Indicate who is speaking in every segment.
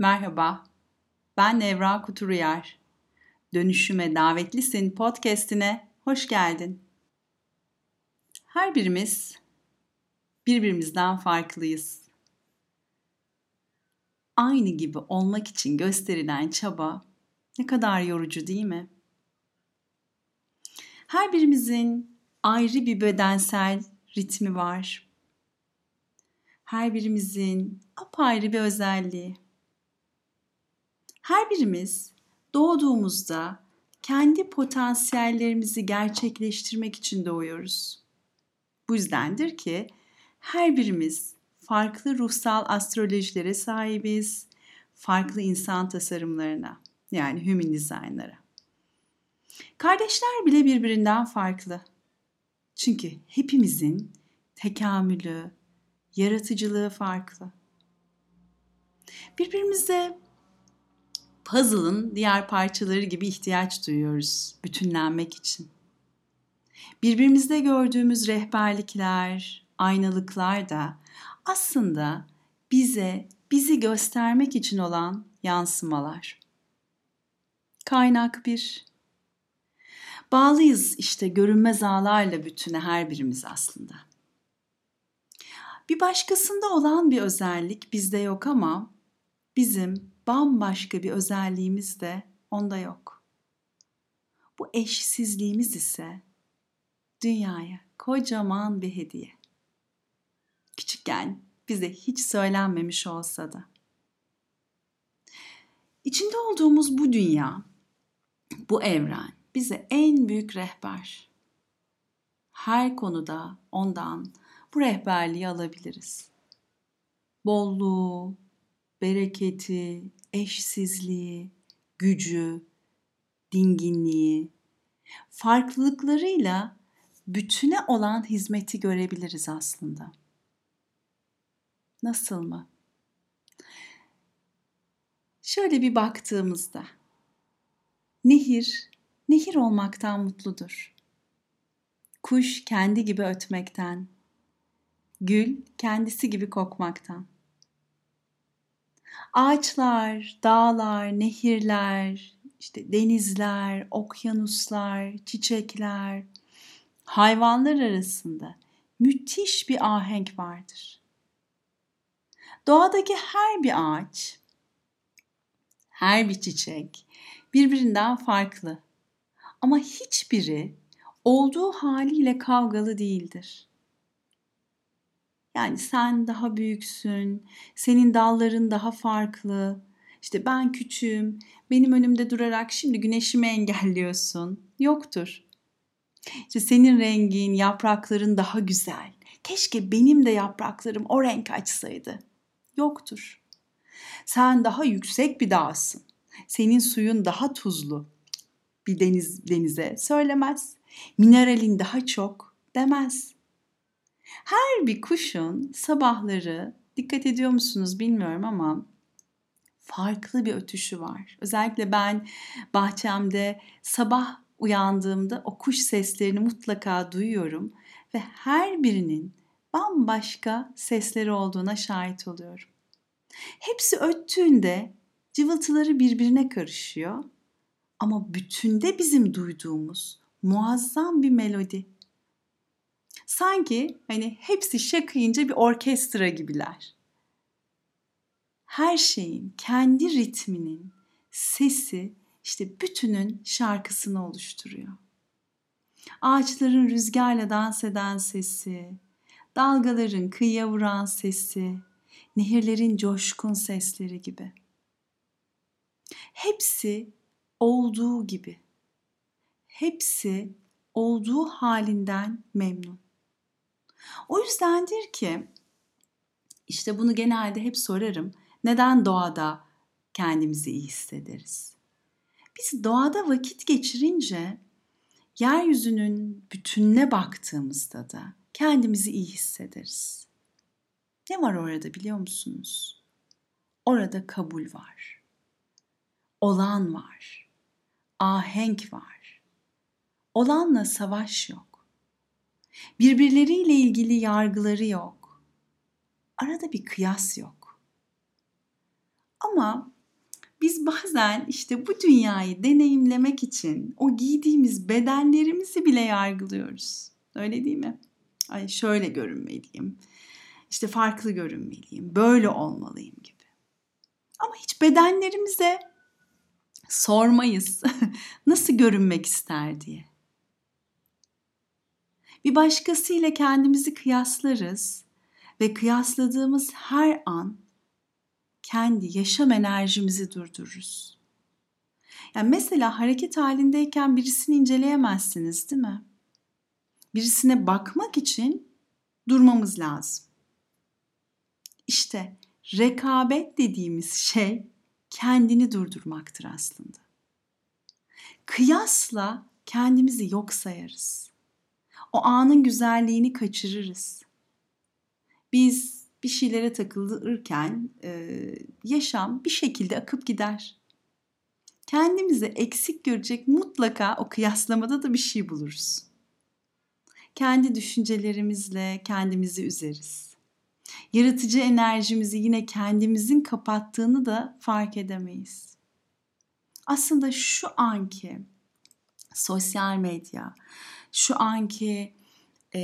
Speaker 1: Merhaba, ben Nevra Kuturuyer. Dönüşüme Davetlisin podcastine hoş geldin. Her birimiz birbirimizden farklıyız. Aynı gibi olmak için gösterilen çaba ne kadar yorucu değil mi? Her birimizin ayrı bir bedensel ritmi var. Her birimizin apayrı bir özelliği. Her birimiz doğduğumuzda kendi potansiyellerimizi gerçekleştirmek için doğuyoruz. Bu yüzdendir ki her birimiz farklı ruhsal astrolojilere sahibiz, farklı insan tasarımlarına yani human design'lara. Kardeşler bile birbirinden farklı. Çünkü hepimizin tekamülü, yaratıcılığı farklı. Birbirimize puzzle'ın diğer parçaları gibi ihtiyaç duyuyoruz bütünlenmek için. Birbirimizde gördüğümüz rehberlikler, aynalıklar da aslında bize bizi göstermek için olan yansımalar. Kaynak bir. Bağlıyız işte görünmez ağlarla bütüne her birimiz aslında. Bir başkasında olan bir özellik bizde yok ama bizim bambaşka bir özelliğimiz de onda yok. Bu eşsizliğimiz ise dünyaya kocaman bir hediye. Küçükken bize hiç söylenmemiş olsa da. İçinde olduğumuz bu dünya, bu evren bize en büyük rehber. Her konuda ondan bu rehberliği alabiliriz. Bolluğu, bereketi, eşsizliği, gücü, dinginliği, farklılıklarıyla bütüne olan hizmeti görebiliriz aslında. Nasıl mı? Şöyle bir baktığımızda nehir nehir olmaktan mutludur. Kuş kendi gibi ötmekten, gül kendisi gibi kokmaktan. Ağaçlar, dağlar, nehirler, işte denizler, okyanuslar, çiçekler, hayvanlar arasında müthiş bir ahenk vardır. Doğadaki her bir ağaç, her bir çiçek birbirinden farklı. Ama hiçbiri olduğu haliyle kavgalı değildir. Yani sen daha büyüksün, senin dalların daha farklı. İşte ben küçüğüm, benim önümde durarak şimdi güneşimi engelliyorsun. Yoktur. İşte senin rengin, yaprakların daha güzel. Keşke benim de yapraklarım o renk açsaydı. Yoktur. Sen daha yüksek bir dağsın. Senin suyun daha tuzlu. Bir deniz denize söylemez. Mineralin daha çok demez. Her bir kuşun sabahları dikkat ediyor musunuz bilmiyorum ama farklı bir ötüşü var. Özellikle ben bahçemde sabah uyandığımda o kuş seslerini mutlaka duyuyorum ve her birinin bambaşka sesleri olduğuna şahit oluyorum. Hepsi öttüğünde cıvıltıları birbirine karışıyor ama bütünde bizim duyduğumuz muazzam bir melodi. Sanki hani hepsi şakıyınca bir orkestra gibiler. Her şeyin kendi ritminin sesi işte bütünün şarkısını oluşturuyor. Ağaçların rüzgarla dans eden sesi, dalgaların kıyıya vuran sesi, nehirlerin coşkun sesleri gibi. Hepsi olduğu gibi. Hepsi olduğu halinden memnun. O yüzdendir ki işte bunu genelde hep sorarım. Neden doğada kendimizi iyi hissederiz? Biz doğada vakit geçirince yeryüzünün bütününe baktığımızda da kendimizi iyi hissederiz. Ne var orada biliyor musunuz? Orada kabul var. Olan var. Ahenk var. Olanla savaş yok. Birbirleriyle ilgili yargıları yok. Arada bir kıyas yok. Ama biz bazen işte bu dünyayı deneyimlemek için o giydiğimiz bedenlerimizi bile yargılıyoruz. Öyle değil mi? Ay şöyle görünmeliyim. İşte farklı görünmeliyim. Böyle olmalıyım gibi. Ama hiç bedenlerimize sormayız. Nasıl görünmek ister diye. Bir başkasıyla kendimizi kıyaslarız ve kıyasladığımız her an kendi yaşam enerjimizi durdururuz. Yani mesela hareket halindeyken birisini inceleyemezsiniz değil mi? Birisine bakmak için durmamız lazım. İşte rekabet dediğimiz şey kendini durdurmaktır aslında. Kıyasla kendimizi yok sayarız. O anın güzelliğini kaçırırız. Biz bir şeylere takılırken e, yaşam bir şekilde akıp gider. Kendimizi eksik görecek mutlaka o kıyaslamada da bir şey buluruz. Kendi düşüncelerimizle kendimizi üzeriz. Yaratıcı enerjimizi yine kendimizin kapattığını da fark edemeyiz. Aslında şu anki sosyal medya, şu anki e,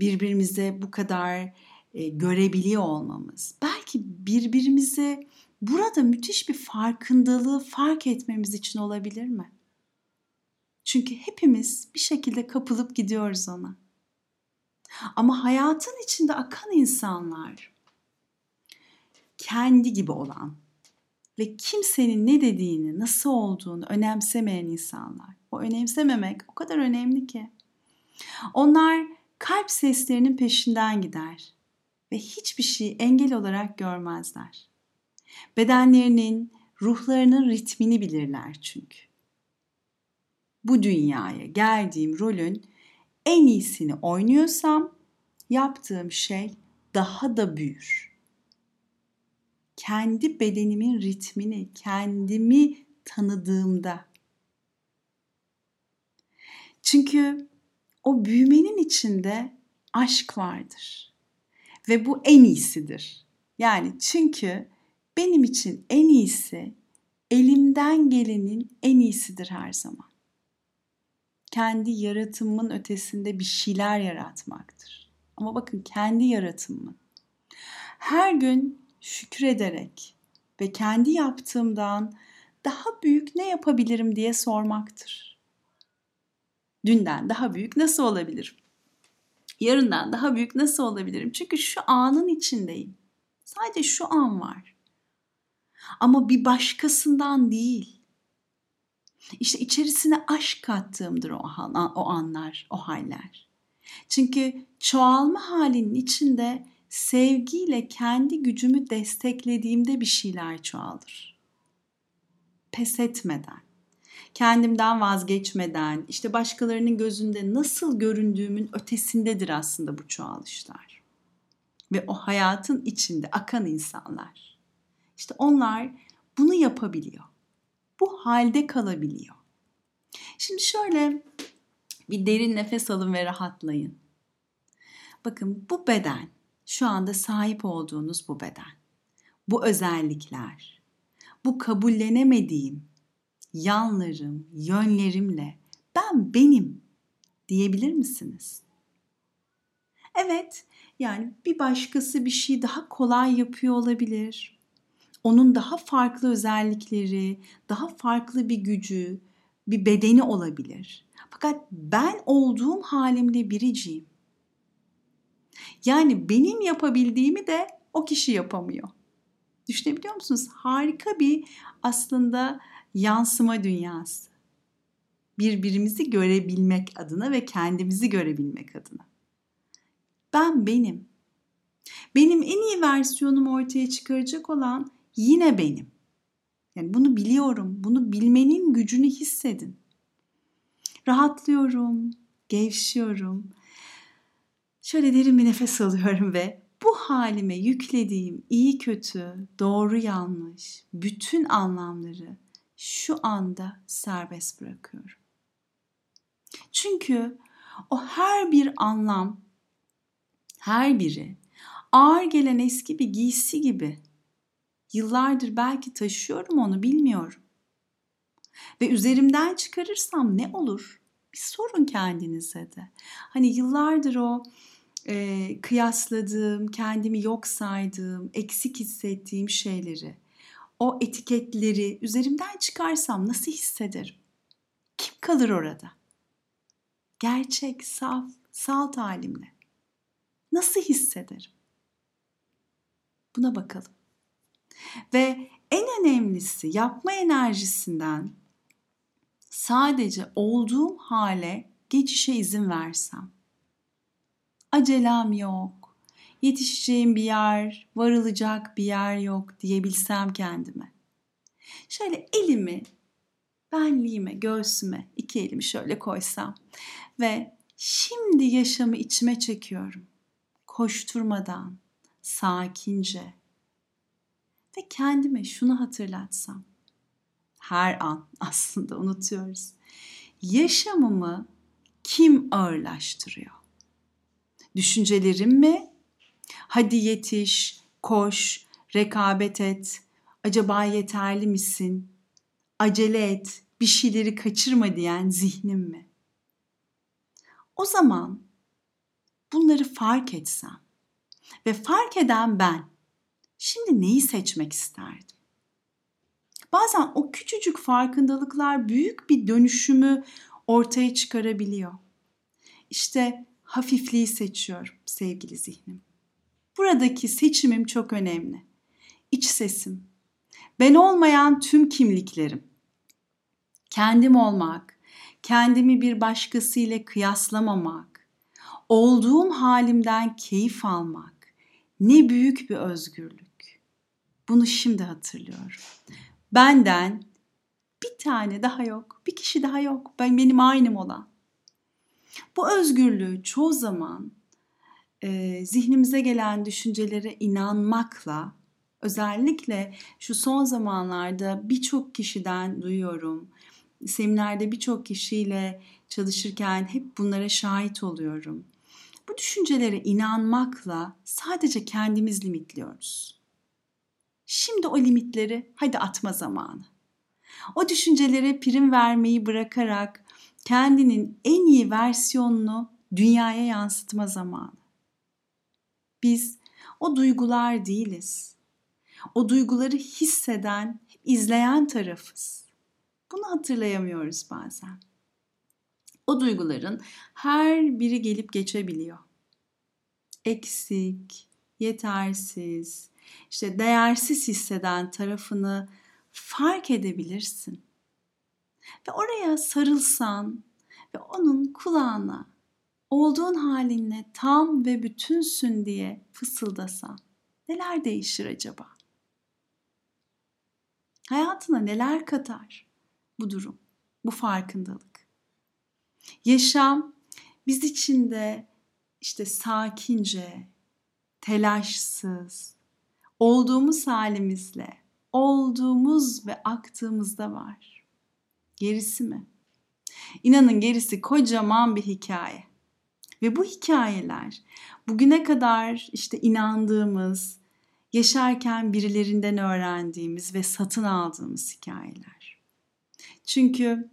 Speaker 1: birbirimize bu kadar e, görebiliyor olmamız, belki birbirimizi burada müthiş bir farkındalığı fark etmemiz için olabilir mi? Çünkü hepimiz bir şekilde kapılıp gidiyoruz ona. Ama hayatın içinde akan insanlar kendi gibi olan ve kimsenin ne dediğini, nasıl olduğunu önemsemeyen insanlar. O önemsememek o kadar önemli ki. Onlar kalp seslerinin peşinden gider ve hiçbir şey engel olarak görmezler. Bedenlerinin, ruhlarının ritmini bilirler çünkü. Bu dünyaya geldiğim rolün en iyisini oynuyorsam yaptığım şey daha da büyür. Kendi bedenimin ritmini, kendimi tanıdığımda. Çünkü o büyümenin içinde aşk vardır. Ve bu en iyisidir. Yani çünkü benim için en iyisi elimden gelenin en iyisidir her zaman. Kendi yaratımımın ötesinde bir şeyler yaratmaktır. Ama bakın kendi yaratımımın. Her gün şükrederek ve kendi yaptığımdan daha büyük ne yapabilirim diye sormaktır. Dünden daha büyük nasıl olabilirim? Yarından daha büyük nasıl olabilirim? Çünkü şu anın içindeyim. Sadece şu an var. Ama bir başkasından değil. İşte içerisine aşk kattığımdır o, o anlar, o haller. Çünkü çoğalma halinin içinde sevgiyle kendi gücümü desteklediğimde bir şeyler çoğalır. Pes etmeden kendimden vazgeçmeden, işte başkalarının gözünde nasıl göründüğümün ötesindedir aslında bu çoğalışlar. Ve o hayatın içinde akan insanlar. İşte onlar bunu yapabiliyor. Bu halde kalabiliyor. Şimdi şöyle bir derin nefes alın ve rahatlayın. Bakın bu beden, şu anda sahip olduğunuz bu beden, bu özellikler, bu kabullenemediğim yanlarım, yönlerimle ben benim diyebilir misiniz? Evet, yani bir başkası bir şey daha kolay yapıyor olabilir. Onun daha farklı özellikleri, daha farklı bir gücü, bir bedeni olabilir. Fakat ben olduğum halimde biriciyim. Yani benim yapabildiğimi de o kişi yapamıyor. Düşünebiliyor musunuz? Harika bir aslında yansıma dünyası. Birbirimizi görebilmek adına ve kendimizi görebilmek adına. Ben benim. Benim en iyi versiyonumu ortaya çıkaracak olan yine benim. Yani bunu biliyorum. Bunu bilmenin gücünü hissedin. Rahatlıyorum, gevşiyorum. Şöyle derin bir nefes alıyorum ve bu halime yüklediğim iyi kötü, doğru yanlış, bütün anlamları şu anda serbest bırakıyorum. Çünkü o her bir anlam, her biri ağır gelen eski bir giysi gibi Yıllardır belki taşıyorum onu bilmiyorum. Ve üzerimden çıkarırsam ne olur? Bir sorun kendinize de. Hani yıllardır o e, kıyasladığım, kendimi yok saydığım, eksik hissettiğim şeyleri, o etiketleri üzerimden çıkarsam nasıl hissederim? Kim kalır orada? Gerçek, saf, salt halimle. Nasıl hissederim? Buna bakalım. Ve en önemlisi yapma enerjisinden sadece olduğum hale geçişe izin versem. Acelem yok, yetişeceğim bir yer, varılacak bir yer yok diyebilsem kendime. Şöyle elimi benliğime, göğsüme iki elimi şöyle koysam ve şimdi yaşamı içime çekiyorum. Koşturmadan, sakince ve kendime şunu hatırlatsam. Her an aslında unutuyoruz. Yaşamımı kim ağırlaştırıyor? Düşüncelerim mi? Hadi yetiş, koş, rekabet et. Acaba yeterli misin? Acele et, bir şeyleri kaçırma diyen zihnim mi? O zaman bunları fark etsem ve fark eden ben şimdi neyi seçmek isterdim? Bazen o küçücük farkındalıklar büyük bir dönüşümü ortaya çıkarabiliyor. İşte hafifliği seçiyorum sevgili zihnim. Buradaki seçimim çok önemli. İç sesim, ben olmayan tüm kimliklerim, kendim olmak, kendimi bir başkasıyla kıyaslamamak, olduğum halimden keyif almak ne büyük bir özgürlük. Bunu şimdi hatırlıyorum. Benden bir tane daha yok, bir kişi daha yok. Ben benim aynım olan. Bu özgürlüğü çoğu zaman e, zihnimize gelen düşüncelere inanmakla özellikle şu son zamanlarda birçok kişiden duyuyorum. Seminerde birçok kişiyle çalışırken hep bunlara şahit oluyorum. Bu düşüncelere inanmakla sadece kendimiz limitliyoruz. Şimdi o limitleri hadi atma zamanı. O düşüncelere prim vermeyi bırakarak kendinin en iyi versiyonunu dünyaya yansıtma zamanı. Biz o duygular değiliz. O duyguları hisseden, izleyen tarafız. Bunu hatırlayamıyoruz bazen. O duyguların her biri gelip geçebiliyor. Eksik, yetersiz, işte değersiz hisseden tarafını fark edebilirsin. Ve oraya sarılsan ve onun kulağına olduğun halinle tam ve bütünsün diye fısıldasan neler değişir acaba? Hayatına neler katar bu durum, bu farkındalık? Yaşam biz içinde işte sakince, telaşsız, olduğumuz halimizle, olduğumuz ve aktığımızda var. Gerisi mi? İnanın gerisi kocaman bir hikaye. Ve bu hikayeler bugüne kadar işte inandığımız, yaşarken birilerinden öğrendiğimiz ve satın aldığımız hikayeler. Çünkü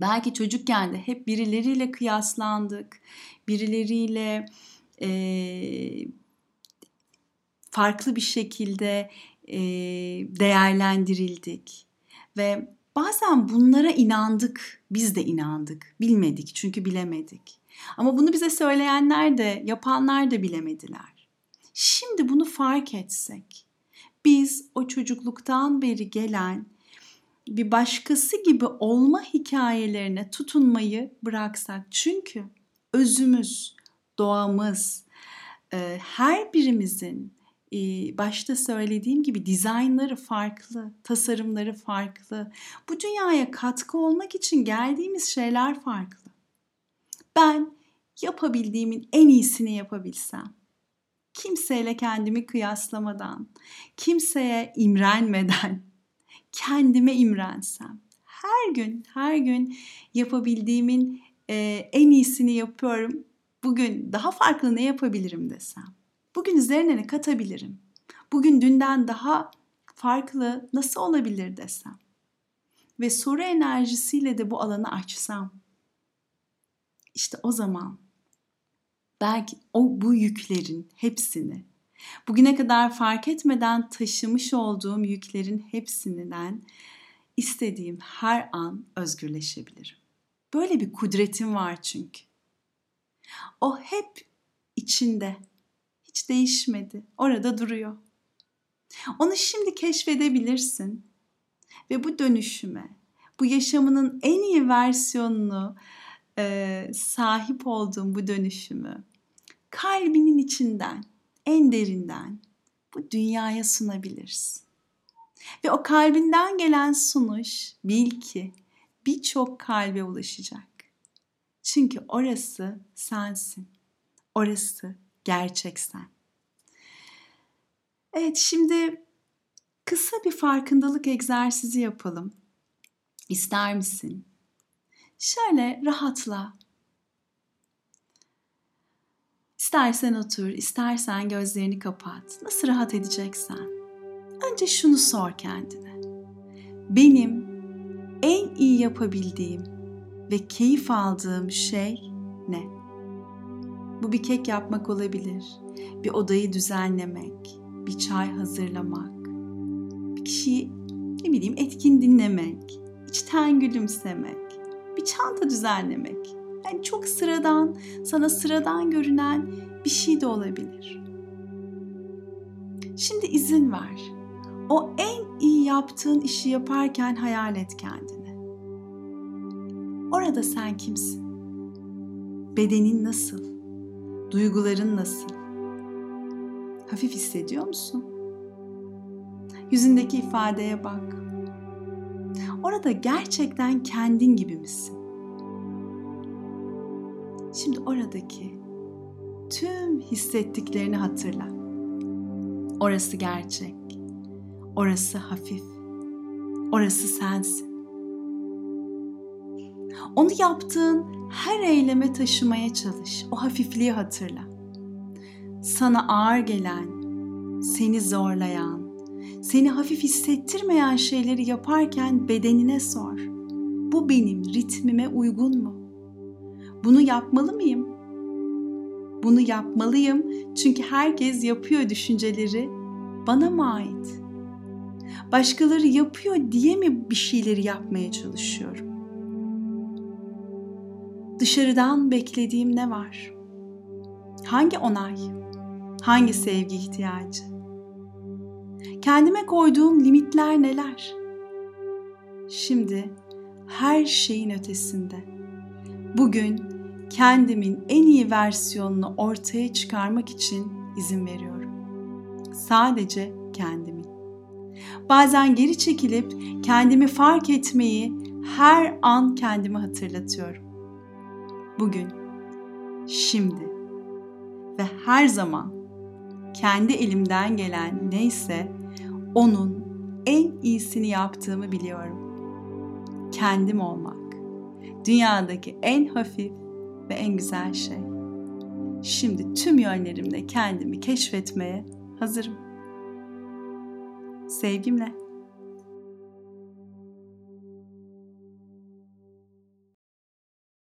Speaker 1: belki çocukken de hep birileriyle kıyaslandık, birileriyle e, farklı bir şekilde e, değerlendirildik ve bazen bunlara inandık, biz de inandık, bilmedik çünkü bilemedik. Ama bunu bize söyleyenler de, yapanlar da bilemediler. Şimdi bunu fark etsek, biz o çocukluktan beri gelen bir başkası gibi olma hikayelerine tutunmayı bıraksak. Çünkü özümüz, doğamız, e, her birimizin e, başta söylediğim gibi dizaynları farklı, tasarımları farklı. Bu dünyaya katkı olmak için geldiğimiz şeyler farklı. Ben yapabildiğimin en iyisini yapabilsem, kimseyle kendimi kıyaslamadan, kimseye imrenmeden, kendime imrensem, her gün her gün yapabildiğimin e, en iyisini yapıyorum. Bugün daha farklı ne yapabilirim desem. Bugün üzerine ne katabilirim? Bugün dünden daha farklı nasıl olabilir desem ve soru enerjisiyle de bu alanı açsam işte o zaman belki o bu yüklerin hepsini bugüne kadar fark etmeden taşımış olduğum yüklerin hepsinden istediğim her an özgürleşebilirim. Böyle bir kudretim var çünkü. O hep içinde. Hiç değişmedi. Orada duruyor. Onu şimdi keşfedebilirsin ve bu dönüşüme, bu yaşamının en iyi versiyonunu e, sahip olduğun bu dönüşümü kalbinin içinden, en derinden bu dünyaya sunabilirsin. Ve o kalbinden gelen sunuş bil ki birçok kalbe ulaşacak. Çünkü orası sensin. Orası gerçek sen. Evet şimdi kısa bir farkındalık egzersizi yapalım. İster misin? Şöyle rahatla. İstersen otur, istersen gözlerini kapat. Nasıl rahat edeceksen. Önce şunu sor kendine. Benim en iyi yapabildiğim ve keyif aldığım şey ne? Bu bir kek yapmak olabilir, bir odayı düzenlemek, bir çay hazırlamak, bir kişiyi ne bileyim etkin dinlemek, içten gülümsemek, çanta düzenlemek. Yani çok sıradan, sana sıradan görünen bir şey de olabilir. Şimdi izin ver. O en iyi yaptığın işi yaparken hayal et kendini. Orada sen kimsin? Bedenin nasıl? Duyguların nasıl? Hafif hissediyor musun? Yüzündeki ifadeye bak. Orada gerçekten kendin gibi misin? Şimdi oradaki tüm hissettiklerini hatırla. Orası gerçek. Orası hafif. Orası sensin. Onu yaptığın her eyleme taşımaya çalış. O hafifliği hatırla. Sana ağır gelen, seni zorlayan, seni hafif hissettirmeyen şeyleri yaparken bedenine sor. Bu benim ritmime uygun mu? Bunu yapmalı mıyım? Bunu yapmalıyım çünkü herkes yapıyor düşünceleri bana mı ait? Başkaları yapıyor diye mi bir şeyleri yapmaya çalışıyorum? Dışarıdan beklediğim ne var? Hangi onay? Hangi sevgi ihtiyacı? Kendime koyduğum limitler neler? Şimdi her şeyin ötesinde. Bugün kendimin en iyi versiyonunu ortaya çıkarmak için izin veriyorum. Sadece kendimin. Bazen geri çekilip kendimi fark etmeyi her an kendime hatırlatıyorum. Bugün, şimdi ve her zaman kendi elimden gelen neyse onun en iyisini yaptığımı biliyorum. Kendim olmak dünyadaki en hafif ve en güzel şey. Şimdi tüm yönlerimle kendimi keşfetmeye hazırım. Sevgimle.